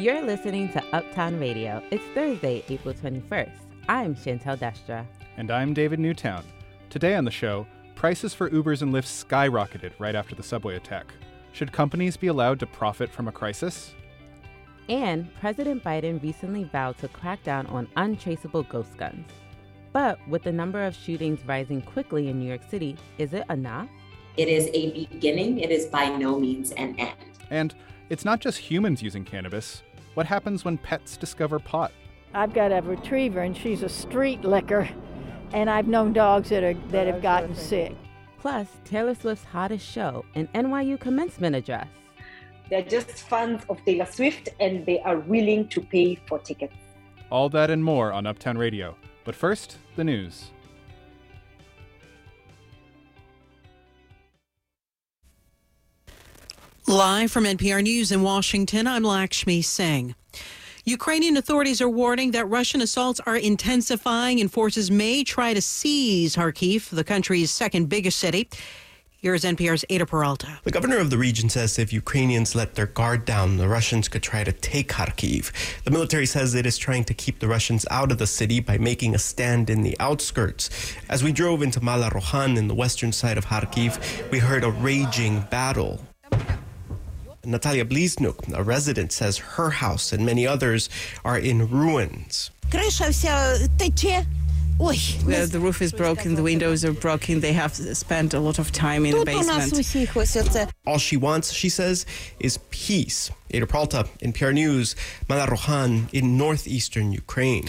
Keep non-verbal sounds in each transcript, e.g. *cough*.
You're listening to Uptown Radio. It's Thursday, April 21st. I'm Chantel Destra. And I'm David Newtown. Today on the show, prices for Ubers and Lyfts skyrocketed right after the subway attack. Should companies be allowed to profit from a crisis? And President Biden recently vowed to crack down on untraceable ghost guns. But with the number of shootings rising quickly in New York City, is it enough? It is a beginning, it is by no means an end. And it's not just humans using cannabis. What happens when pets discover pot? I've got a retriever and she's a street licker, and I've known dogs that are that have gotten sick. Plus, Taylor Swift's hottest show, an NYU commencement address. They're just fans of Taylor Swift and they are willing to pay for tickets. All that and more on Uptown Radio. But first, the news. Live from NPR News in Washington, I'm Lakshmi Singh. Ukrainian authorities are warning that Russian assaults are intensifying and forces may try to seize Kharkiv, the country's second biggest city. Here's NPR's Eyder Peralta. The governor of the region says if Ukrainians let their guard down, the Russians could try to take Kharkiv. The military says it is trying to keep the Russians out of the city by making a stand in the outskirts. As we drove into Mala Rohan in the western side of Kharkiv, we heard a raging battle. Natalia Bliznuk, a resident, says her house and many others are in ruins. The, the roof is broken, the windows are broken. They have spent a lot of time in the basement. All she wants, she says, is peace. Eyder Peralta, NPR News, Mala Rohan in northeastern Ukraine.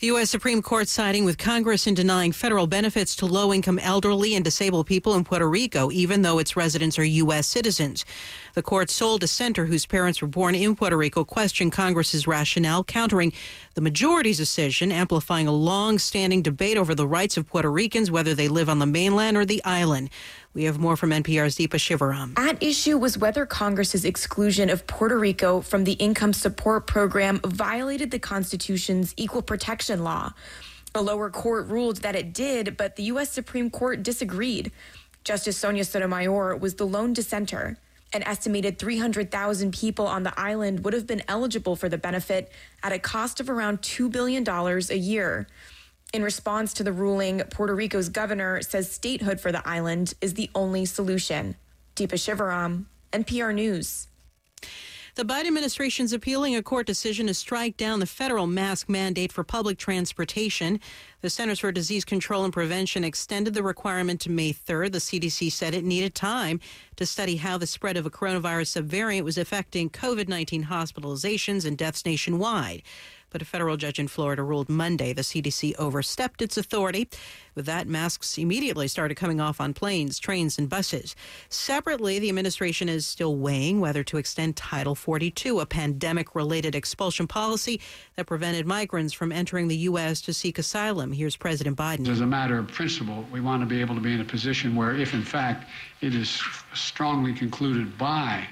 The U.S. Supreme Court siding with Congress in denying federal benefits to low income elderly and disabled people in Puerto Rico, even though its residents are U.S. citizens. The court's sole dissenter, whose parents were born in Puerto Rico, questioned Congress's rationale, countering the majority's decision, amplifying a long standing debate over the rights of Puerto Ricans, whether they live on the mainland or the island. We have more from NPR's Deepa Shivaram. At issue was whether Congress's exclusion of Puerto Rico from the income support program violated the Constitution's equal protection law. A lower court ruled that it did, but the U.S. Supreme Court disagreed. Justice Sonia Sotomayor was the lone dissenter. An estimated 300,000 people on the island would have been eligible for the benefit at a cost of around $2 billion a year. In response to the ruling, Puerto Rico's governor says statehood for the island is the only solution. Deepa Shivaram, NPR News. The Biden administration is appealing a court decision to strike down the federal mask mandate for public transportation. The Centers for Disease Control and Prevention extended the requirement to May 3rd. The CDC said it needed time to study how the spread of a coronavirus subvariant was affecting COVID 19 hospitalizations and deaths nationwide. But a federal judge in Florida ruled Monday the CDC overstepped its authority. With that, masks immediately started coming off on planes, trains, and buses. Separately, the administration is still weighing whether to extend Title 42, a pandemic related expulsion policy that prevented migrants from entering the U.S. to seek asylum. Here's President Biden. As a matter of principle, we want to be able to be in a position where, if in fact it is strongly concluded by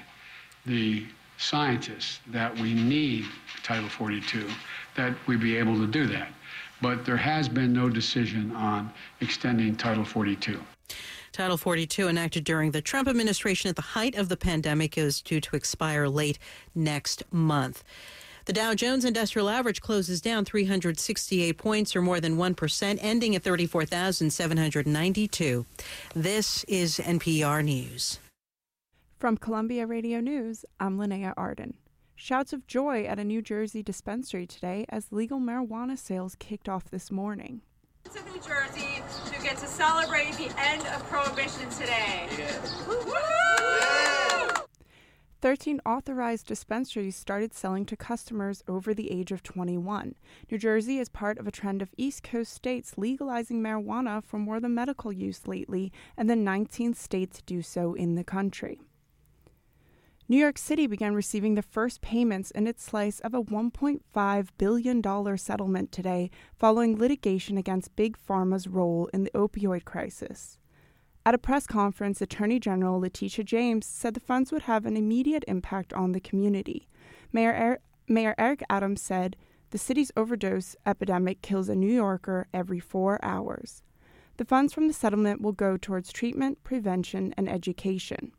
the scientists that we need Title 42, that we be able to do that. But there has been no decision on extending Title 42. Title 42, enacted during the Trump administration at the height of the pandemic, is due to expire late next month. The Dow Jones Industrial Average closes down 368 points, or more than 1%, ending at 34,792. This is NPR News. From Columbia Radio News, I'm Linnea Arden. Shouts of joy at a New Jersey dispensary today as legal marijuana sales kicked off this morning. To New Jersey to get to celebrate the end of prohibition today. Yeah. 13 authorized dispensaries started selling to customers over the age of 21. New Jersey is part of a trend of East Coast states legalizing marijuana for more than medical use lately, and the 19 states do so in the country. New York City began receiving the first payments in its slice of a $1.5 billion settlement today following litigation against Big Pharma's role in the opioid crisis. At a press conference, Attorney General Letitia James said the funds would have an immediate impact on the community. Mayor, er- Mayor Eric Adams said the city's overdose epidemic kills a New Yorker every four hours. The funds from the settlement will go towards treatment, prevention, and education.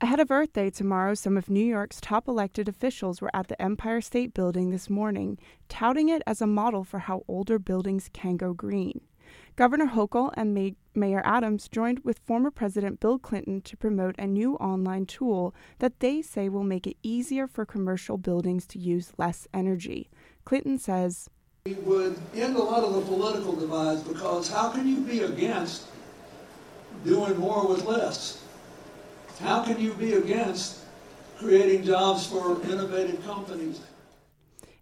Ahead of Earth Day tomorrow, some of New York's top elected officials were at the Empire State Building this morning, touting it as a model for how older buildings can go green. Governor Hochul and May- Mayor Adams joined with former President Bill Clinton to promote a new online tool that they say will make it easier for commercial buildings to use less energy. Clinton says, We would end a lot of the political divides because how can you be against doing more with less? How can you be against creating jobs for innovative companies?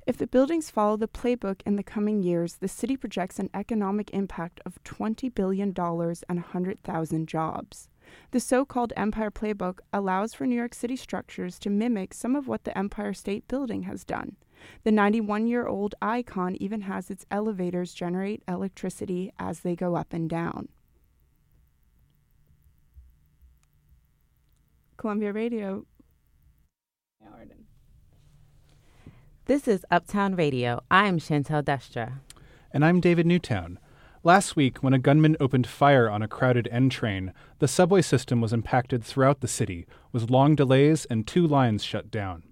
If the buildings follow the playbook in the coming years, the city projects an economic impact of $20 billion and 100,000 jobs. The so called Empire Playbook allows for New York City structures to mimic some of what the Empire State Building has done. The 91 year old icon even has its elevators generate electricity as they go up and down. Columbia Radio. This is Uptown Radio. I'm Chantel Destra. And I'm David Newtown. Last week, when a gunman opened fire on a crowded N train, the subway system was impacted throughout the city, with long delays and two lines shut down.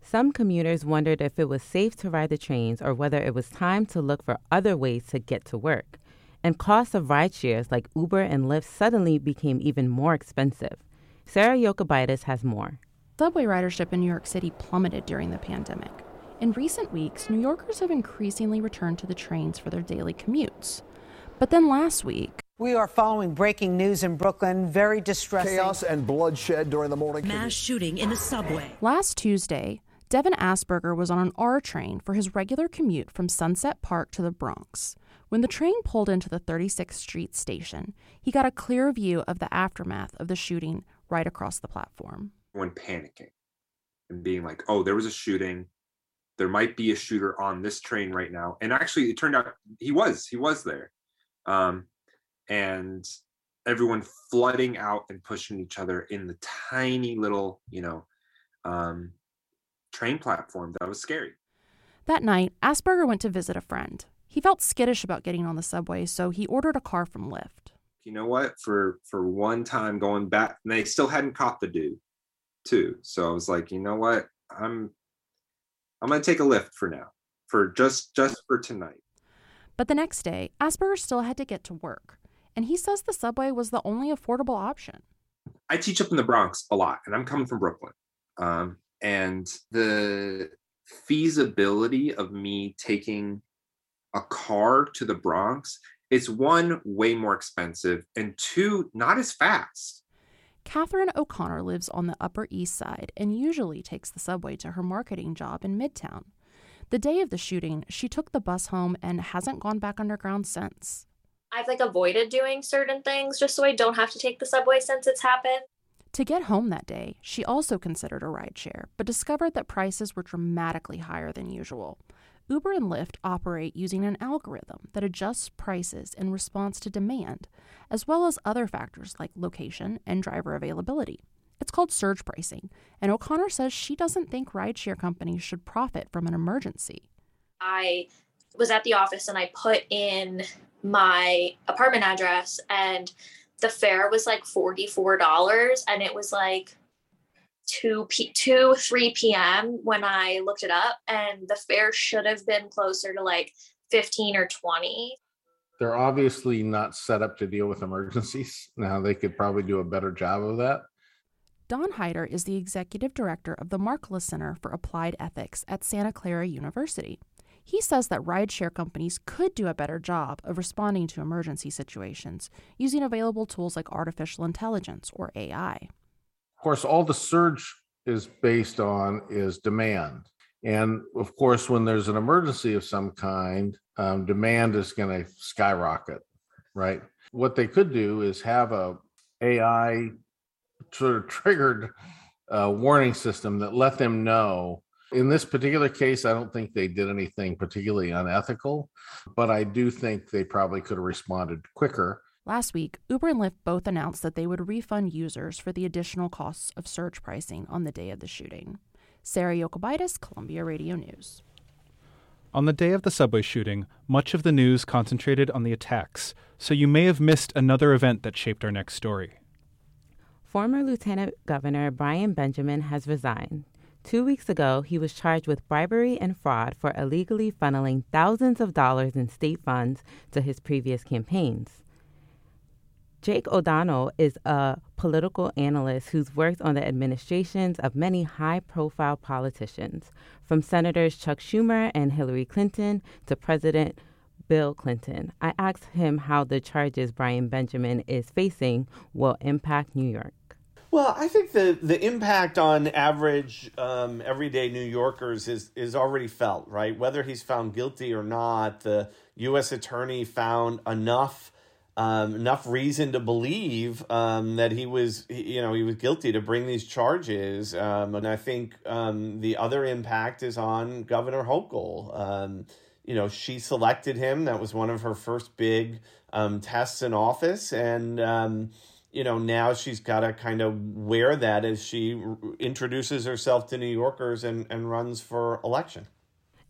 Some commuters wondered if it was safe to ride the trains or whether it was time to look for other ways to get to work. And costs of rideshares like Uber and Lyft suddenly became even more expensive. Sarah Yokobitis has more. Subway ridership in New York City plummeted during the pandemic. In recent weeks, New Yorkers have increasingly returned to the trains for their daily commutes. But then last week, we are following breaking news in Brooklyn. Very distressing. Chaos and bloodshed during the morning. Mass shooting in a subway. Last Tuesday, Devin Asperger was on an R train for his regular commute from Sunset Park to the Bronx. When the train pulled into the 36th Street station, he got a clear view of the aftermath of the shooting right across the platform. When panicking and being like, oh, there was a shooting. There might be a shooter on this train right now. And actually it turned out he was he was there. Um, and everyone flooding out and pushing each other in the tiny little you know um, train platform that was scary. That night asperger went to visit a friend. He felt skittish about getting on the subway so he ordered a car from lyft you know what for for one time going back and they still hadn't caught the dude too so i was like you know what i'm I'm going to take a Lyft for now, for just just for tonight. But the next day, Asperger still had to get to work, and he says the subway was the only affordable option. I teach up in the Bronx a lot, and I'm coming from Brooklyn. Um, and the feasibility of me taking a car to the Bronx is one, way more expensive, and two, not as fast. Catherine O'Connor lives on the Upper East Side and usually takes the subway to her marketing job in Midtown. The day of the shooting, she took the bus home and hasn't gone back underground since. I've like avoided doing certain things just so I don't have to take the subway since it's happened. To get home that day, she also considered a rideshare, but discovered that prices were dramatically higher than usual. Uber and Lyft operate using an algorithm that adjusts prices in response to demand, as well as other factors like location and driver availability. It's called surge pricing, and O'Connor says she doesn't think rideshare companies should profit from an emergency. I was at the office and I put in my apartment address, and the fare was like $44, and it was like 2 p 2 3 p.m when i looked it up and the fare should have been closer to like 15 or 20 they're obviously not set up to deal with emergencies. *laughs* Now they could probably do a better job of that. Don heider is the executive director of the markkula center for applied ethics at santa clara university. He says that rideshare companies could do a better job of responding to emergency situations using available tools like artificial intelligence or ai course, all the surge is based on is demand. And of course, when there's an emergency of some kind, um, demand is going to skyrocket, right? What they could do is have a AI sort of *laughs* triggered uh, warning system that let them know. In this particular case, I don't think they did anything particularly unethical, but I do think they probably could have responded quicker Last week, Uber and Lyft both announced that they would refund users for the additional costs of surge pricing on the day of the shooting. Sarah Yokobitis, Columbia Radio News. On the day of the subway shooting, much of the news concentrated on the attacks, so you may have missed another event that shaped our next story. Former Lieutenant Governor Brian Benjamin has resigned. Two weeks ago, he was charged with bribery and fraud for illegally funneling thousands of dollars in state funds to his previous campaigns. Jake O'Donnell is a political analyst who's worked on the administrations of many high profile politicians, from Senators Chuck Schumer and Hillary Clinton to President Bill Clinton. I asked him how the charges Brian Benjamin is facing will impact New York. Well, I think the, the impact on average um, everyday New Yorkers is is already felt, right? Whether he's found guilty or not, the U.S. attorney found enough um, enough reason to believe um, that he was, you know, he was guilty to bring these charges. Um, and I think um, the other impact is on Governor Hochul. Um, you know, she selected him. That was one of her first big um, tests in office, and you know now she's got to kind of wear that as she r- introduces herself to New Yorkers and and runs for election.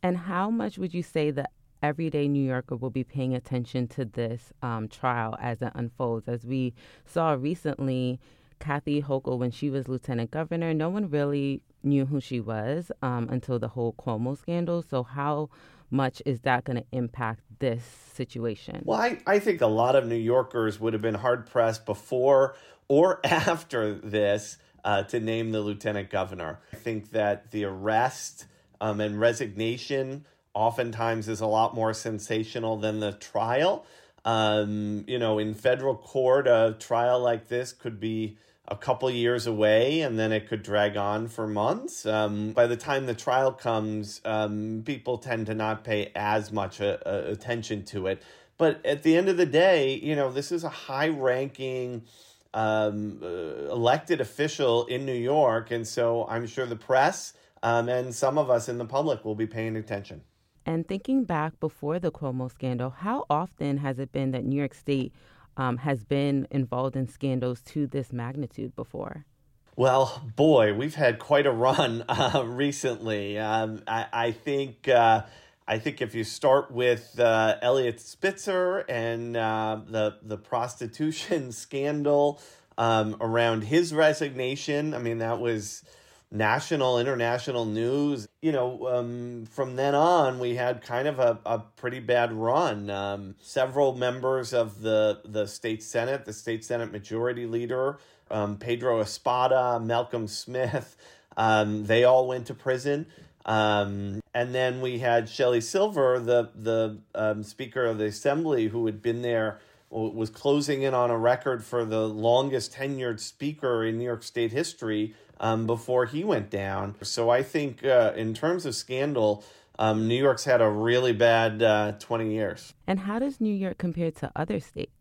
And how much would you say the everyday New Yorker will be paying attention to this um, trial as it unfolds. As we saw recently, Kathy Hochul, when she was lieutenant governor, no one really knew who she was um, until the whole Cuomo scandal. So, how much is that going to impact this situation? Well, I, I think a lot of New Yorkers would have been hard pressed before or *laughs* after this uh, to name the lieutenant governor. I think that the arrest um, and resignation oftentimes is a lot more sensational than the trial. Um, you know, in federal court, a trial like this could be a couple years away and then it could drag on for months. Um, by the time the trial comes, um, people tend to not pay as much uh, uh, attention to it. But at the end of the day, you know, this is a high ranking um, uh, elected official in New York. And so I'm sure the press um, and some of us in the public will be paying attention. And thinking back before the Cuomo scandal, how often has it been that New York State um, has been involved in scandals to this magnitude before? Well, boy, we've had quite a run *laughs* uh, recently. Um, I, I, think uh, I think if you start with uh, Eliot Spitzer and uh, the the prostitution *laughs* scandal um, around his resignation, I mean that was national, international news. You know, um, from then on, we had kind of a, a pretty bad run. Um, several members of the, the state senate, the state senate majority leader, um, Pedro Espada, Malcolm Smith, um, they all went to prison. Um, and then we had Shelley Silver, the the um, Speaker of the Assembly, who had been there was closing in on a record for the longest tenured speaker in New York State history um, before he went down. So I think, uh, in terms of scandal, um, New York's had a really bad uh, 20 years. And how does New York compare to other states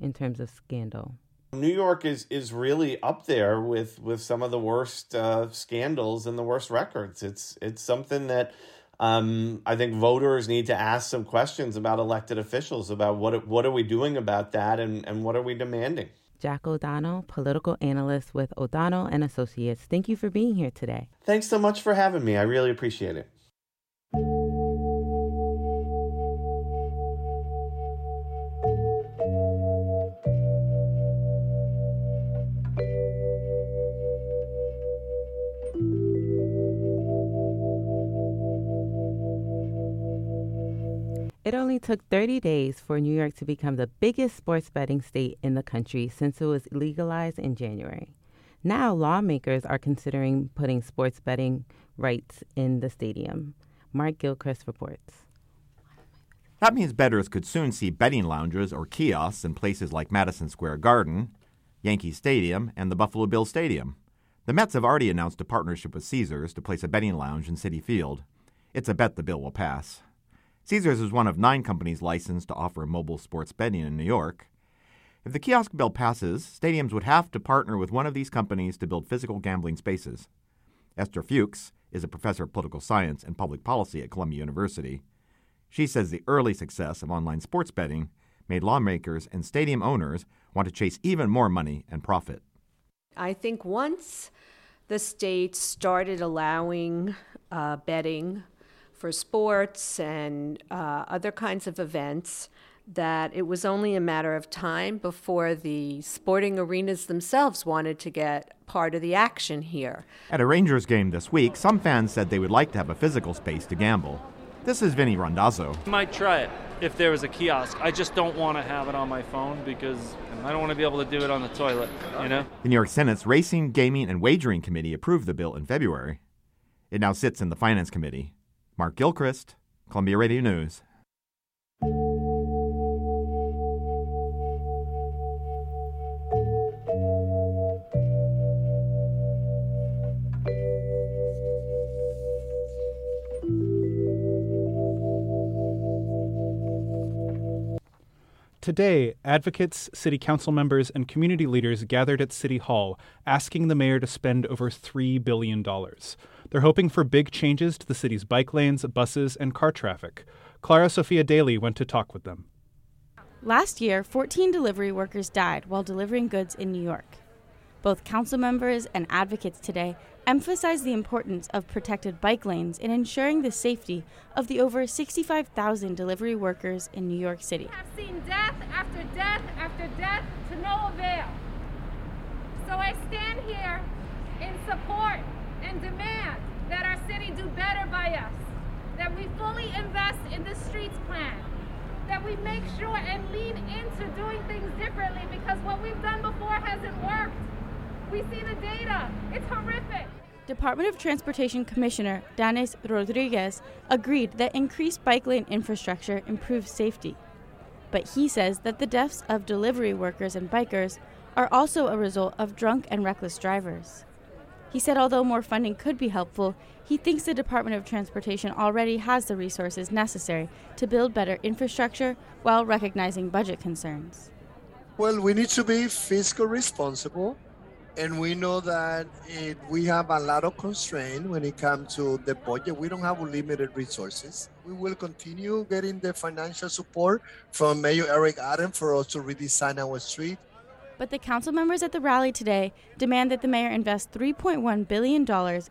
in terms of scandal? New York is is really up there with with some of the worst uh, scandals and the worst records. It's it's something that um, I think voters need to ask some questions about elected officials about what what are we doing about that and, and what are we demanding. Jack O'Donnell, political analyst with O'Donnell and Associates. Thank you for being here today. Thanks so much for having me. I really appreciate it. It only took 30 days for New York to become the biggest sports betting state in the country since it was legalized in January. Now, lawmakers are considering putting sports betting rights in the stadium. Mark Gilchrist reports. That means bettors could soon see betting lounges or kiosks in places like Madison Square Garden, Yankee Stadium, and the Buffalo Bills Stadium. The Mets have already announced a partnership with Caesars to place a betting lounge in Citi Field. It's a bet the bill will pass. Caesars is one of nine companies licensed to offer mobile sports betting in New York. If the kiosk bill passes, stadiums would have to partner with one of these companies to build physical gambling spaces. Esther Fuchs is a professor of political science and public policy at Columbia University. She says the early success of online sports betting made lawmakers and stadium owners want to chase even more money and profit. I think once the state started allowing uh, betting for sports and uh, other kinds of events, that it was only a matter of time before the sporting arenas themselves wanted to get part of the action here. At a Rangers game this week, some fans said they would like to have a physical space to gamble. This is Vinny Rondazzo. Might try it if there was a kiosk. I just don't want to have it on my phone because I don't want to be able to do it on the toilet, you know? The New York Senate's Racing, Gaming, and Wagering Committee approved the bill in February. It now sits in the Finance Committee. Mark Gilchrist, Columbia Radio News. Today, advocates, city council members, and community leaders gathered at City Hall asking the mayor to spend over $3 billion. They're hoping for big changes to the city's bike lanes, buses, and car traffic. Clara Sophia Daly went to talk with them. Last year, 14 delivery workers died while delivering goods in New York. Both council members and advocates today emphasize the importance of protected bike lanes in ensuring the safety of the over 65,000 delivery workers in New York City. I've seen death after death after death to no avail. So I stand here in support and demand that our city do better by us, that we fully invest in the streets plan, that we make sure and lean into doing things differently because what we've done before hasn't worked. We see the data. It's horrific. Department of Transportation Commissioner Ydanis Rodriguez agreed that increased bike lane infrastructure improves safety. But he says that the deaths of delivery workers and bikers are also a result of drunk and reckless drivers. He said although more funding could be helpful, he thinks the Department of Transportation already has the resources necessary to build better infrastructure while recognizing budget concerns. Well, we need to be fiscally responsible and we know that it, we have a lot of constraint when it comes to the budget. We don't have limited resources. We will continue getting the financial support from Mayor Eric Adams for us to redesign our street. But the council members at the rally today demand that the mayor invest $3.1 billion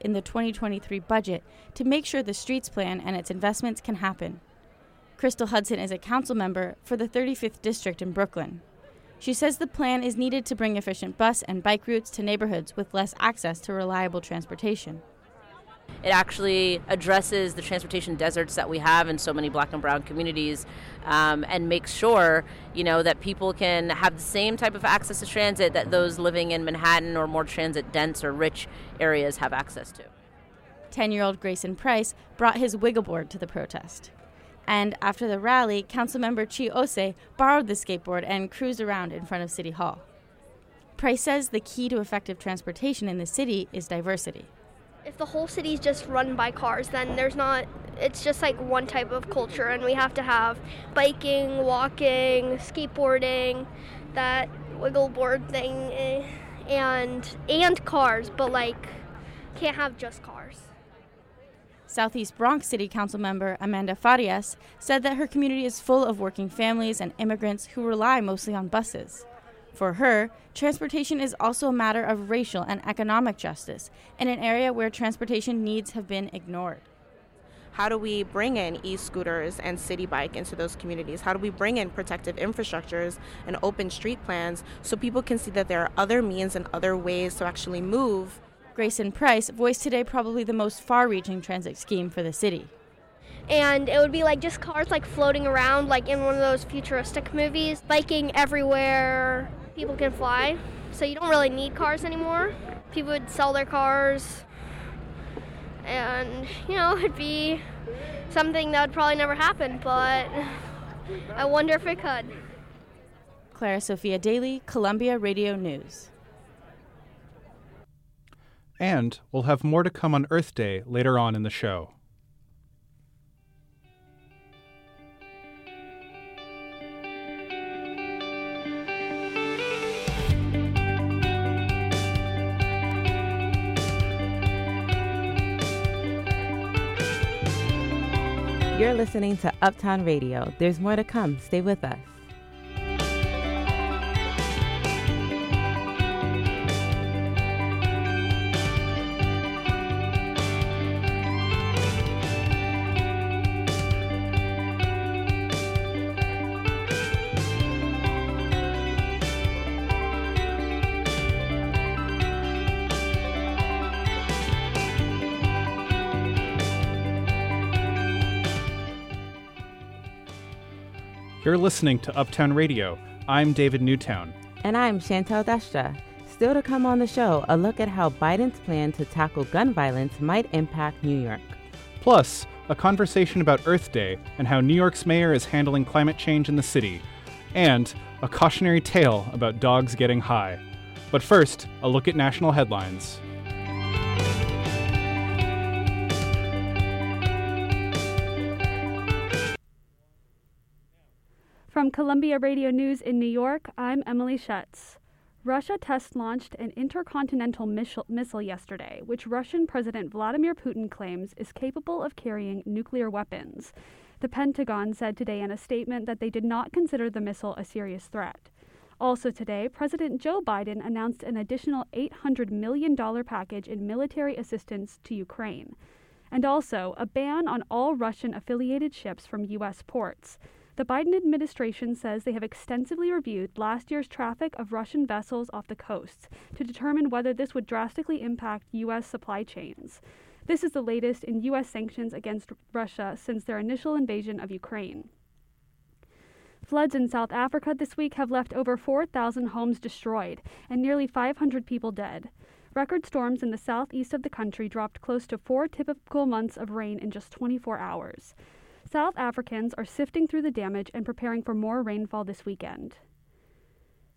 in the 2023 budget to make sure the streets plan and its investments can happen. Crystal Hudson is a council member for the 35th District in Brooklyn. She says the plan is needed to bring efficient bus and bike routes to neighborhoods with less access to reliable transportation. It actually addresses the transportation deserts that we have in so many black and brown communities um, and makes sure, you know, that people can have the same type of access to transit that those living in Manhattan or more transit dense or rich areas have access to. 10 year old Grayson Price brought his wiggleboard to the protest. And after the rally, Councilmember Chi Ose borrowed the skateboard and cruised around in front of City Hall. Price says the key to effective transportation in the city is diversity. If the whole city is just run by cars, then there's not, it's just like one type of culture, and we have to have biking, walking, skateboarding, that wiggle board thing, eh, and and cars, but like can't have just cars. Southeast Bronx City Council member Amanda Farias said that her community is full of working families and immigrants who rely mostly on buses. For her, transportation is also a matter of racial and economic justice in an area where transportation needs have been ignored. How do we bring in e scooters and Citi Bike into those communities? How do we bring in protective infrastructures and open street plans so people can see that there are other means and other ways to actually move Grayson Price voiced today probably the most far reaching transit scheme for the city. And it would be like just cars like floating around, like in one of those futuristic movies, biking everywhere. People can fly, so you don't really need cars anymore. People would sell their cars, and you know, *laughs* it'd be something that would probably never happen, but I wonder if it could. Clara Sophia Daly, Columbia Radio News. And we'll have more to come on Earth Day later on in the show. You're listening to Uptown Radio. There's more to come. Stay with us. You're listening to Uptown Radio. I'm David Newtown. And I'm Chantel Destra. Still to come on the show, a look at how Biden's plan to tackle gun violence might impact New York. Plus, a conversation about Earth Day and how New York's mayor is handling climate change in the city. And a cautionary tale about dogs getting high. But first, a look at national headlines. From Columbia Radio News in New York, I'm Emily Schutz. Russia test launched an intercontinental missile yesterday, which Russian President Vladimir Putin claims is capable of carrying nuclear weapons. The Pentagon said today in a statement that they did not consider the missile a serious threat. Also today, President Joe Biden announced an additional $800 million package in military assistance to Ukraine, and also a ban on all Russian affiliated ships from U.S. ports. The Biden administration says they have extensively reviewed last year's traffic of Russian vessels off the coasts to determine whether this would drastically impact U.S. supply chains. This is the latest in U.S. sanctions against Russia since their initial invasion of Ukraine. Floods in South Africa this week have left over 4,000 homes destroyed and nearly 500 people dead. Record storms in the southeast of the country dropped close to four typical months of rain in just 24 hours. South Africans are sifting through the damage and preparing for more rainfall this weekend.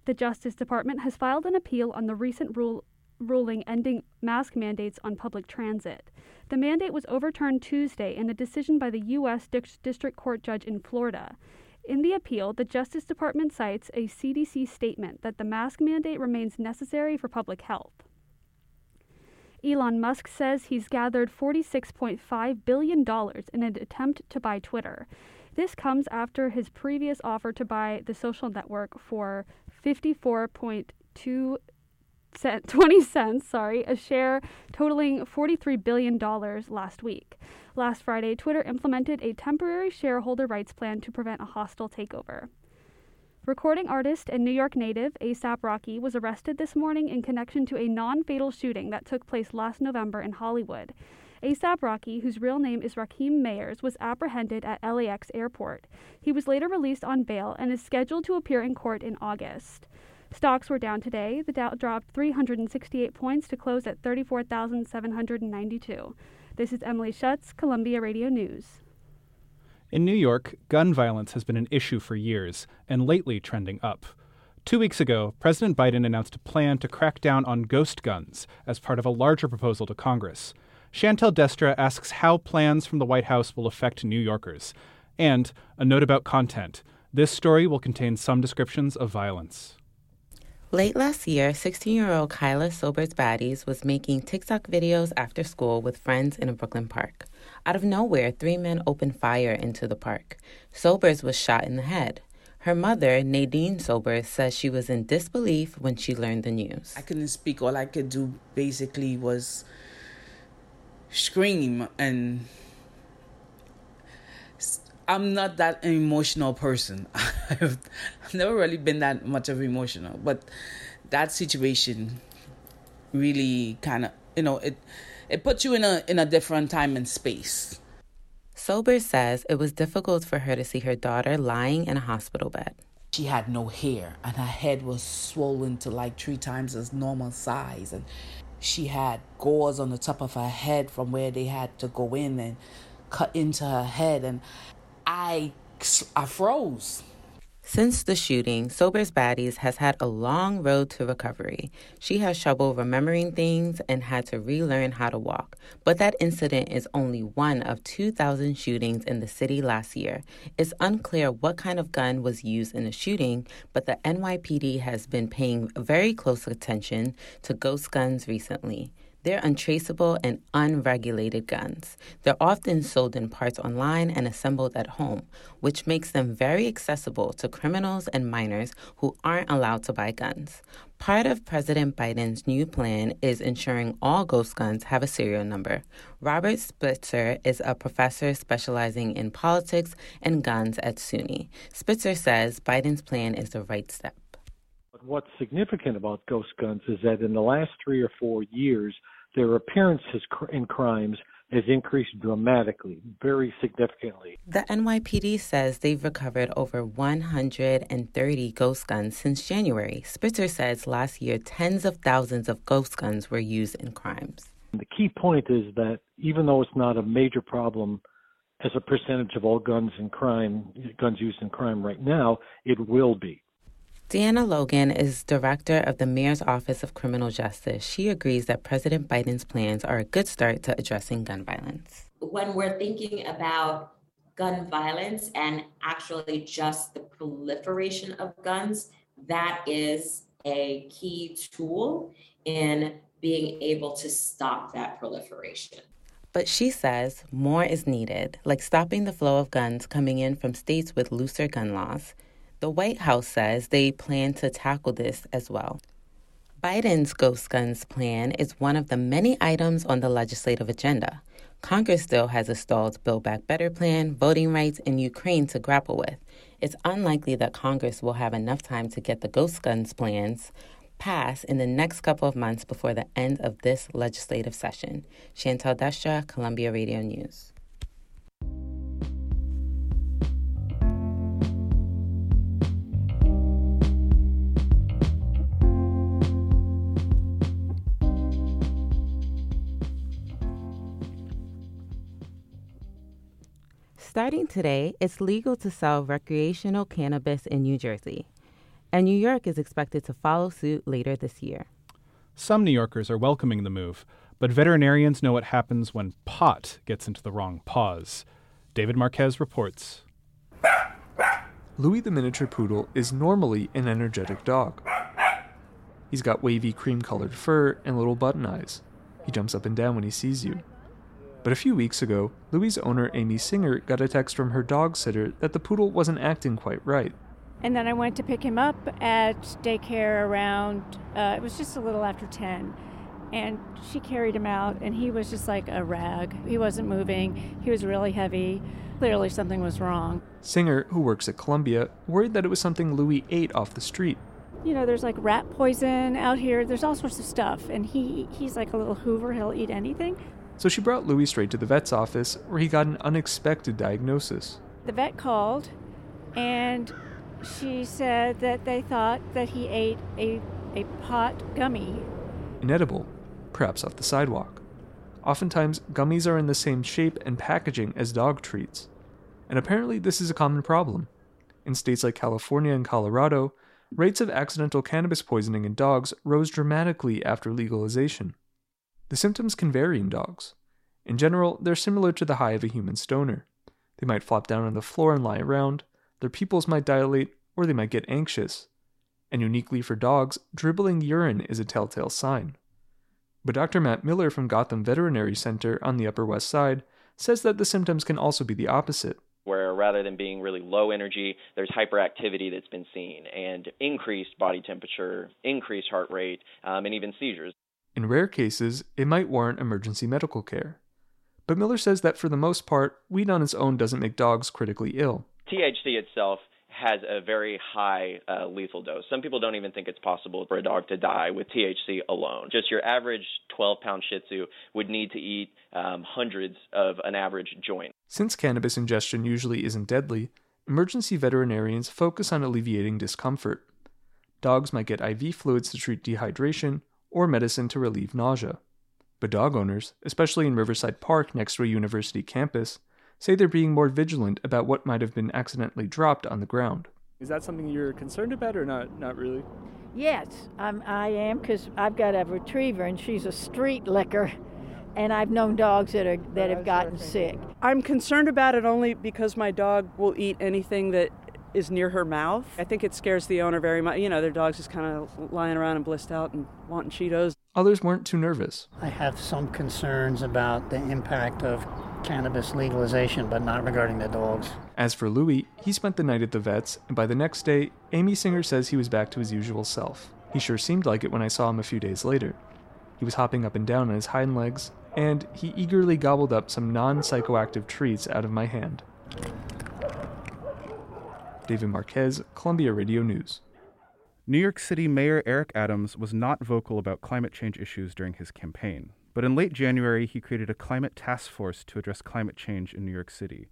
The Justice Department has filed an appeal on the recent rule, ruling ending mask mandates on public transit. The mandate was overturned Tuesday in a decision by the U.S. District Court judge in Florida. In the appeal, the Justice Department cites a CDC statement that the mask mandate remains necessary for public health. Elon Musk says he's gathered $46.5 billion in an attempt to buy Twitter. This comes after his previous offer to buy the social network for 54.2 cent, *laughs* 20 cents, sorry, a share totaling $43 billion last week. Last Friday, Twitter implemented a temporary shareholder rights plan to prevent a hostile takeover. Recording artist and New York native ASAP Rocky was arrested this morning in connection to a non fatal shooting that took place last November in Hollywood. ASAP Rocky, whose real name is Rakim Mayers, was apprehended at LAX airport. He was later released on bail and is scheduled to appear in court in August. Stocks were down today. The Dow dropped 368 points to close at 34,792. This is Emily Schutz, Columbia Radio News. In New York, gun violence has been an issue for years, and lately trending up. Two weeks ago, President Biden announced a plan to crack down on ghost guns as part of a larger proposal to Congress. Chantel Destra asks how plans from the White House will affect New Yorkers. And a note about content this story will contain some descriptions of violence. Late last year, 16 year old Kyla Sobers Baddies was making TikTok videos after school with friends in a Brooklyn park. Out of nowhere, three men opened fire into the park. Sobers was shot in the head. Her mother, Nadine Sobers, says she was in disbelief when she learned the news. I couldn't speak. All I could do basically was scream and I'm not that emotional person. *laughs* I've never really been that much of emotional, but that situation really kind of, you know, it it puts you in a in a different time and space. Sober says it was difficult for her to see her daughter lying in a hospital bed. She had no hair and her head was swollen to like three times as normal size and she had gauze on the top of her head from where they had to go in and cut into her head and I I froze. Since the shooting, Sobers Baddies has had a long road to recovery. She has trouble remembering things and had to relearn how to walk. But that incident is only one of 2,000 shootings in the city last year. It's unclear what kind of gun was used in the shooting, but the NYPD has been paying very close attention to ghost guns recently. They're untraceable and unregulated guns. They're often sold in parts online and assembled at home, which makes them very accessible to criminals and minors who aren't allowed to buy guns. Part of President Biden's new plan is ensuring all ghost guns have a serial number. Robert Spitzer is a professor specializing in politics and guns at SUNY. Spitzer says Biden's plan is the right step. But what's significant about ghost guns is that in the last three or four years, their appearances in crimes has increased dramatically, very significantly. The NYPD says they've recovered over 130 ghost guns since January. Spitzer says last year tens of thousands of ghost guns were used in crimes. The key point is that even though it's not a major problem as a percentage of all guns in crime, guns used in crime right now, it will be. Deanna Logan is director of the Mayor's Office of Criminal Justice. She agrees that President Biden's plans are a good start to addressing gun violence. When we're thinking about gun violence and actually just the proliferation of guns, that is a key tool in being able to stop that proliferation. But she says more is needed, like stopping the flow of guns coming in from states with looser gun laws. The White House says they plan to tackle this as well. Biden's Ghost Guns plan is one of the many items on the legislative agenda. Congress still has a stalled Build Back Better plan, voting rights, and Ukraine to grapple with. It's unlikely that Congress will have enough time to get the Ghost Guns plans passed in the next couple of months before the end of this legislative session. Chantal Destra, Columbia Radio News. Starting today, it's legal to sell recreational cannabis in New Jersey, and New York is expected to follow suit later this year. Some New Yorkers are welcoming the move, but veterinarians know what happens when pot gets into the wrong paws. David Marquez reports. Louis the miniature poodle is normally an energetic dog. He's got wavy cream colored fur and little button eyes. He jumps up and down when he sees you. But a few weeks ago, Louis' owner Amy Singer got a text from her dog sitter that the poodle wasn't acting quite right. And then I went to pick him up at daycare around, uh, it was just a little after 10. And she carried him out, and he was just like a rag. He wasn't moving, he was really heavy. Clearly, something was wrong. Singer, who works at Columbia, worried that it was something Louis ate off the street. You know, there's like rat poison out here. There's all sorts of stuff, and he he's like a little Hoover. He'll eat anything. So she brought Louis straight to the vet's office, where he got an unexpected diagnosis. The vet called, and she said that they thought that he ate a, a pot gummy. Inedible, perhaps off the sidewalk. Oftentimes, gummies are in the same shape and packaging as dog treats. And apparently, this is a common problem. In states like California and Colorado, rates of accidental cannabis poisoning in dogs rose dramatically after legalization. The symptoms can vary in dogs. In general, they're similar to the high of a human stoner. They might flop down on the floor and lie around, their pupils might dilate, or they might get anxious. And uniquely for dogs, dribbling urine is a telltale sign. But Dr. Matt Miller from Gotham Veterinary Center on the Upper West Side says that the symptoms can also be the opposite where rather than being really low energy, there's hyperactivity that's been seen and increased body temperature, increased heart rate, um, and even seizures. In rare cases, it might warrant emergency medical care. But Miller says that for the most part, weed on its own doesn't make dogs critically ill. THC itself has a very high uh, lethal dose. Some people don't even think it's possible for a dog to die with THC alone. Just your average 12 pound Shih Tzu would need to eat um, hundreds of an average joint. Since cannabis ingestion usually isn't deadly, emergency veterinarians focus on alleviating discomfort. Dogs might get IV fluids to treat dehydration or medicine to relieve nausea. But dog owners, especially in Riverside Park next to a university campus, say they're being more vigilant about what might have been accidentally dropped on the ground. Is that something you're concerned about or not? Not really. Yes, I'm, I am because I've got a retriever and she's a street licker, and I've known dogs that are that have gotten sick. I'm concerned about it only because my dog will eat anything that is near her mouth. I think it scares the owner very much. You know, their dog's just kind of lying around and blissed out and wanting Cheetos. Others weren't too nervous. I have some concerns about the impact of cannabis legalization, but not regarding the dogs. As for Louis, he spent the night at the vet's, and by the next day, Amy Singer says he was back to his usual self. He sure seemed like it when I saw him a few days later. He was hopping up and down on his hind legs, and he eagerly gobbled up some non psychoactive treats out of my hand. David Marquez, Columbia Radio News. New York City Mayor Eric Adams was not vocal about climate change issues during his campaign, but in late January, he created a climate task force to address climate change in New York City.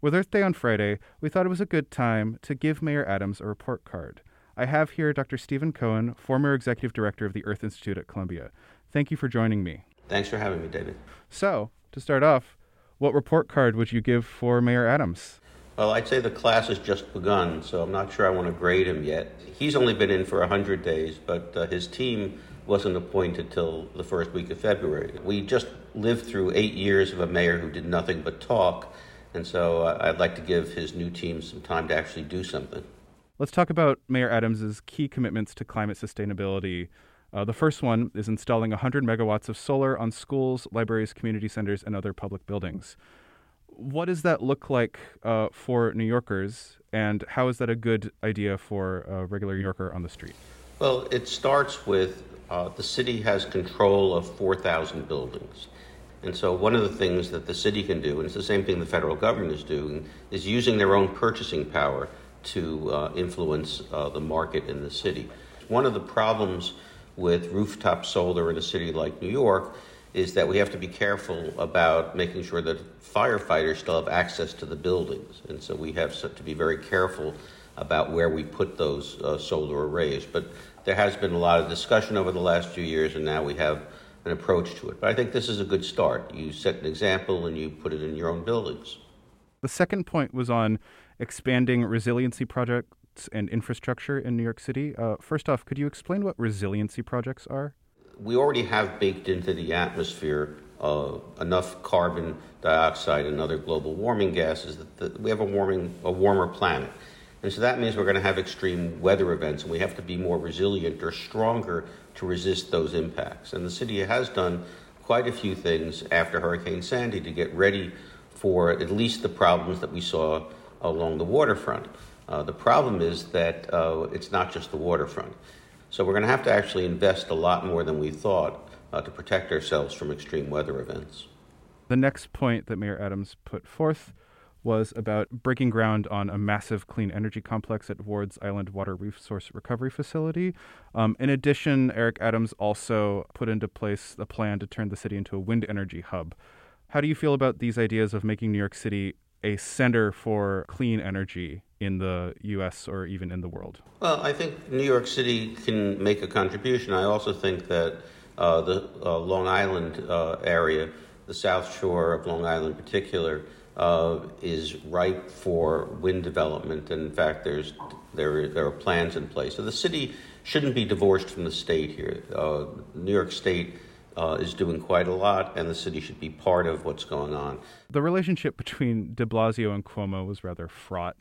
With Earth Day on Friday, we thought it was a good time to give Mayor Adams a report card. I have here Dr. Steven Cohen, former executive director of the Earth Institute at Columbia. Thank you for joining me. Thanks for having me, David. So, to start off, what report card would you give for Mayor Adams? Well, I'd say the class has just begun, so I'm not sure I want to grade him yet. He's only been in for 100 days, but uh, his team wasn't appointed till the first week of February. We just lived through eight years of a mayor who did nothing but talk, and so uh, I'd like to give his new team some time to actually do something. Let's talk about Mayor Adams's key commitments to climate sustainability. Uh, the first one is installing 100 megawatts of solar on schools, libraries, community centers, and other public buildings. What does that look like uh, for New Yorkers, and how is that a good idea for a regular New Yorker on the street? Well, it starts with uh, the city has control of 4,000 buildings. And so, one of the things that the city can do, and it's the same thing the federal government is doing, is using their own purchasing power to uh, influence uh, the market in the city. One of the problems with rooftop solar in a city like New York is that we have to be careful about making sure that firefighters still have access to the buildings. And so we have to be very careful about where we put those uh, solar arrays. But there has been a lot of discussion over the last few years, and now we have an approach to it. But I think this is a good start. You set an example and you put it in your own buildings. The second point was on expanding resiliency projects and infrastructure in New York City. Uh, first off, could you explain what resiliency projects are? We already have baked into the atmosphere uh, enough carbon dioxide and other global warming gases that we have a warming, a warmer planet. And so that means we're going to have extreme weather events, and we have to be more resilient or stronger to resist those impacts. And the city has done quite a few things after Hurricane Sandy to get ready for at least the problems that we saw along the waterfront. Uh, the problem is that uh, it's not just the waterfront. So we're going to have to actually invest a lot more than we thought uh, to protect ourselves from extreme weather events. The next point that Mayor Adams put forth was about breaking ground on a massive clean energy complex at Ward's Island Water Resource Recovery Facility. Um, in addition, Eric Adams also put into place a plan to turn the city into a wind energy hub. How do you feel about these ideas of making New York City a center for clean energy in the U.S. or even in the world? Well, I think New York City can make a contribution. I also think that uh, the uh, Long Island uh, area, the South Shore of Long Island in particular, uh, is ripe for wind development. And in fact, there's there there are plans in place. So the city shouldn't be divorced from the state here. Uh, New York State uh, is doing quite a lot, and the city should be part of what's going on. The relationship between de Blasio and Cuomo was rather fraught.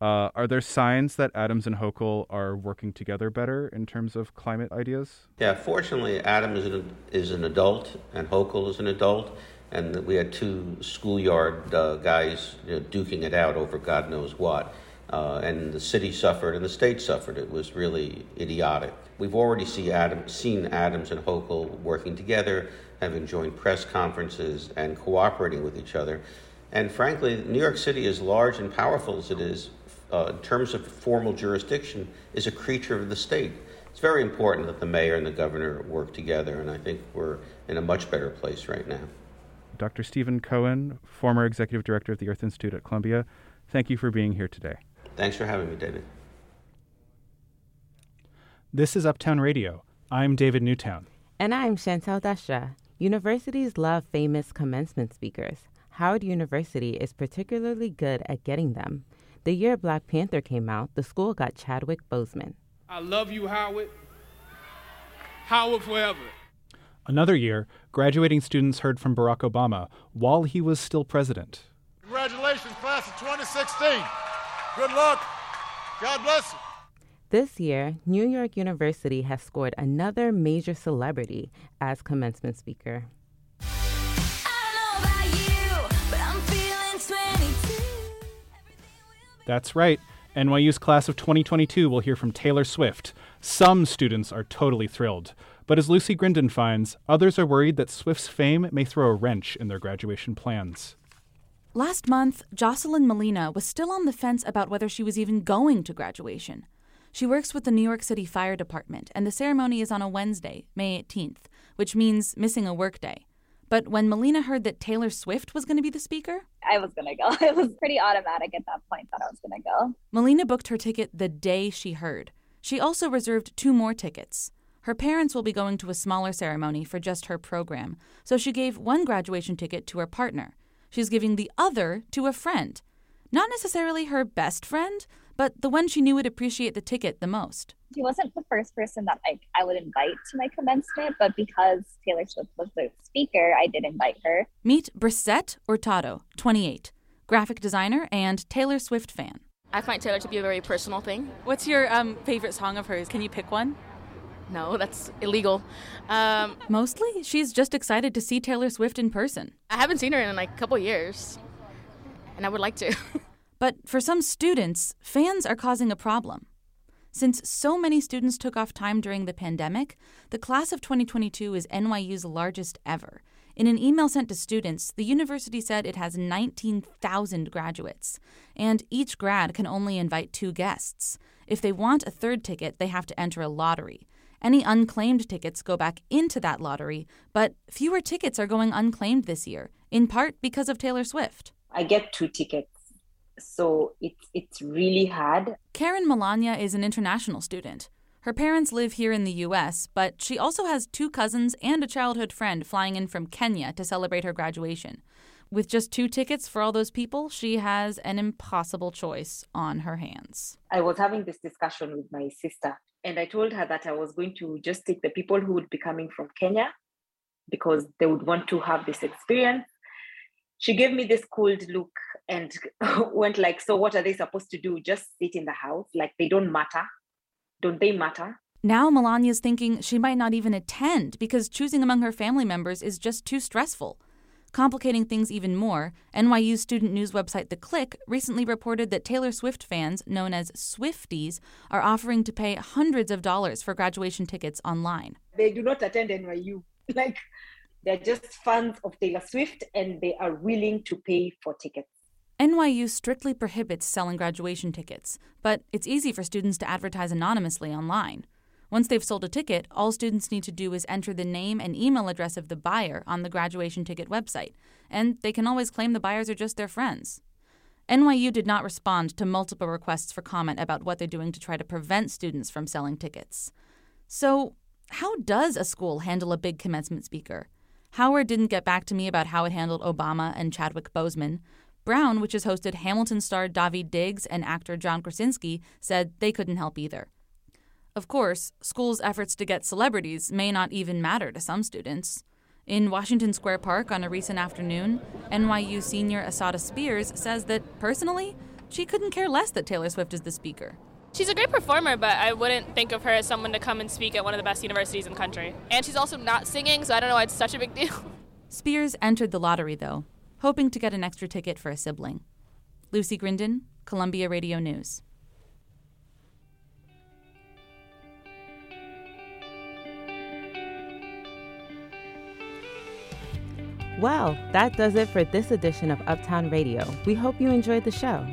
Uh, are there signs that Adams and Hochul are working together better in terms of climate ideas? Yeah, fortunately, Adams is an, is an adult and Hochul is an adult, and we had two schoolyard uh, guys you know, duking it out over God knows what. Uh, and the city suffered and the state suffered. It was really idiotic. We've already see Adam, seen Adams and Hochul working together, having joint press conferences, and cooperating with each other. And frankly, New York City, as large and powerful as it is, uh, in terms of formal jurisdiction, is a creature of the state. It's very important that the mayor and the governor work together, and I think we're in a much better place right now. Dr. Steven Cohen, former executive director of the Earth Institute at Columbia, thank you for being here today. Thanks for having me, David. This is Uptown Radio. I'm David Newtown. And I'm Chantal Dasha. Universities love famous commencement speakers. Howard University is particularly good at getting them. The year Black Panther came out, the school got Chadwick Boseman. I love you, Howard. Howard forever. Another year, graduating students heard from Barack Obama while he was still president. Congratulations, class of 2016. Good luck. God bless you. This year, New York University has scored another major celebrity as commencement speaker. That's right. NYU's class of 2022 will hear from Taylor Swift. Some students are totally thrilled. But as Lucy Grindon finds, others are worried that Swift's fame may throw a wrench in their graduation plans. Last month, Jocelyn Molina was still on the fence about whether she was even going to graduation. She works with the New York City Fire Department, and the ceremony is on a Wednesday, May 18th, which means missing a workday. But when Molina heard that Taylor Swift was going to be the speaker, I was going to go. *laughs* It was pretty automatic at that point that I was going to go. Molina booked her ticket the day she heard. She also reserved two more tickets. Her parents will be going to a smaller ceremony for just her program, so she gave one graduation ticket to her partner. She's giving the other to a friend. Not necessarily her best friend, but the one she knew would appreciate the ticket the most. She wasn't the first person that like I would invite to my commencement, but because Taylor Swift was the speaker, I did invite her. Meet Brissette Hurtado, 28, graphic designer and Taylor Swift fan. I find Taylor to be a very personal thing. What's your um, favorite song of hers? Can you pick one? No, that's illegal. Um, *laughs* Mostly, she's just excited to see Taylor Swift in person. I haven't seen her in like a couple years, and I would like to. *laughs* but for some students, fans are causing a problem. Since so many students took off time during the pandemic, the class of 2022 is NYU's largest ever. In an email sent to students, the university said it has 19,000 graduates, and each grad can only invite two guests. If they want a third ticket, they have to enter a lottery. Any unclaimed tickets go back into that lottery, but fewer tickets are going unclaimed this year, in part because of Taylor Swift. I get two tickets, so it's it's really hard. Karen Melania is an international student. Her parents live here in the US, but she also has two cousins and a childhood friend flying in from Kenya to celebrate her graduation. With just two tickets for all those people, she has an impossible choice on her hands. I was having this discussion with my sister, and I told her that I was going to just take the people who would be coming from Kenya because they would want to have this experience. She gave me this cold look and *laughs* went like, "So what are they supposed to do? Just sit in the house? Like they don't matter? Don't they matter?" Now Melania's thinking she might not even attend because choosing among her family members is just too stressful. Complicating things even more, NYU student news website The Click recently reported that Taylor Swift fans, known as Swifties, are offering to pay hundreds of dollars for graduation tickets online. They do not attend NYU. *laughs* Like, they're just fans of Taylor Swift and they are willing to pay for tickets. NYU strictly prohibits selling graduation tickets, but it's easy for students to advertise anonymously online. Once they've sold a ticket, all students need to do is enter the name and email address of the buyer on the graduation ticket website, and they can always claim the buyers are just their friends. NYU did not respond to multiple requests for comment about what they're doing to try to prevent students from selling tickets. So, how does a school handle a big commencement speaker? Howard didn't get back to me about how it handled Obama and Chadwick Boseman. Brown, which has hosted Hamilton star Daveed Diggs and actor John Krasinski, said they couldn't help either. Of course, schools' efforts to get celebrities may not even matter to some students. In Washington Square Park on a recent afternoon, NYU senior Asada Spears says that personally, she couldn't care less that Taylor Swift is the speaker. She's a great performer, but I wouldn't think of her as someone to come and speak at one of the best universities in the country. And she's also not singing, so I don't know why it's such a big deal. *laughs* Spears entered the lottery, though, hoping to get an extra ticket for a sibling. Lucy Grindon, Columbia Radio News. Well, that does it for this edition of Uptown Radio. We hope you enjoyed the show.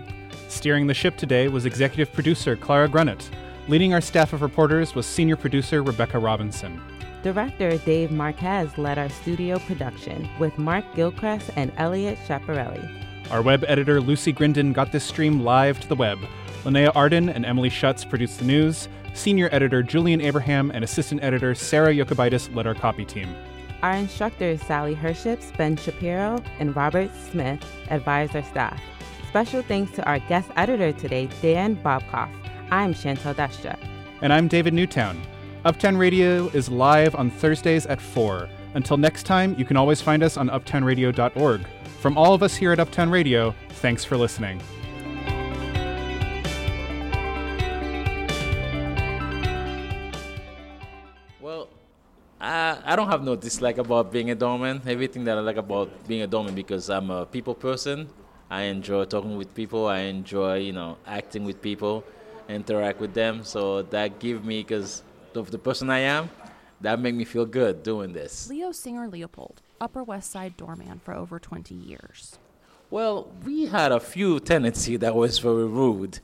Steering the ship today was executive producer Clara Grunnett. Leading our staff of reporters was senior producer Rebecca Robinson. Director Dave Marquez led our studio production with Mark Gilchrist and Elliot Chaparelli. Our web editor Lucy Grindon got this stream live to the web. Linnea Arden and Emily Schutz produced the news. Senior editor Julian Abraham and assistant editor Sarah Yokobitis led our copy team. Our instructors Sally Herships, Ben Shapiro, and Robert Smith advise our staff. Special thanks to our guest editor today, Dan Bobkoff. I'm Chantal Destra. And I'm David Newtown. Uptown Radio is live on Thursdays at 4. Until next time, you can always find us on uptownradio.org. From all of us here at Uptown Radio, thanks for listening. Well, I, I don't have no dislike about being a doorman. Everything that I like about being a doorman because I'm a people person. I enjoy talking with people. I enjoy, you know, acting with people, interact with them. So that give me, because of the person I am, that make me feel good doing this. Leo Singer Leopold, Upper West Side doorman for over 20 years. Well, we had a few tendency that was very rude,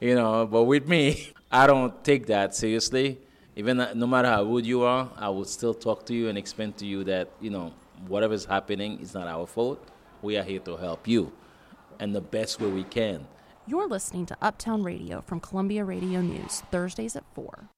you know, but with me, *laughs* I don't take that seriously Even uh, no matter how rude you are, I would still talk to you and explain to you that, you know, whatever's happening is not our fault. We are here to help you and the best way we can. You're listening to Uptown Radio from Columbia Radio News, Thursdays at 4.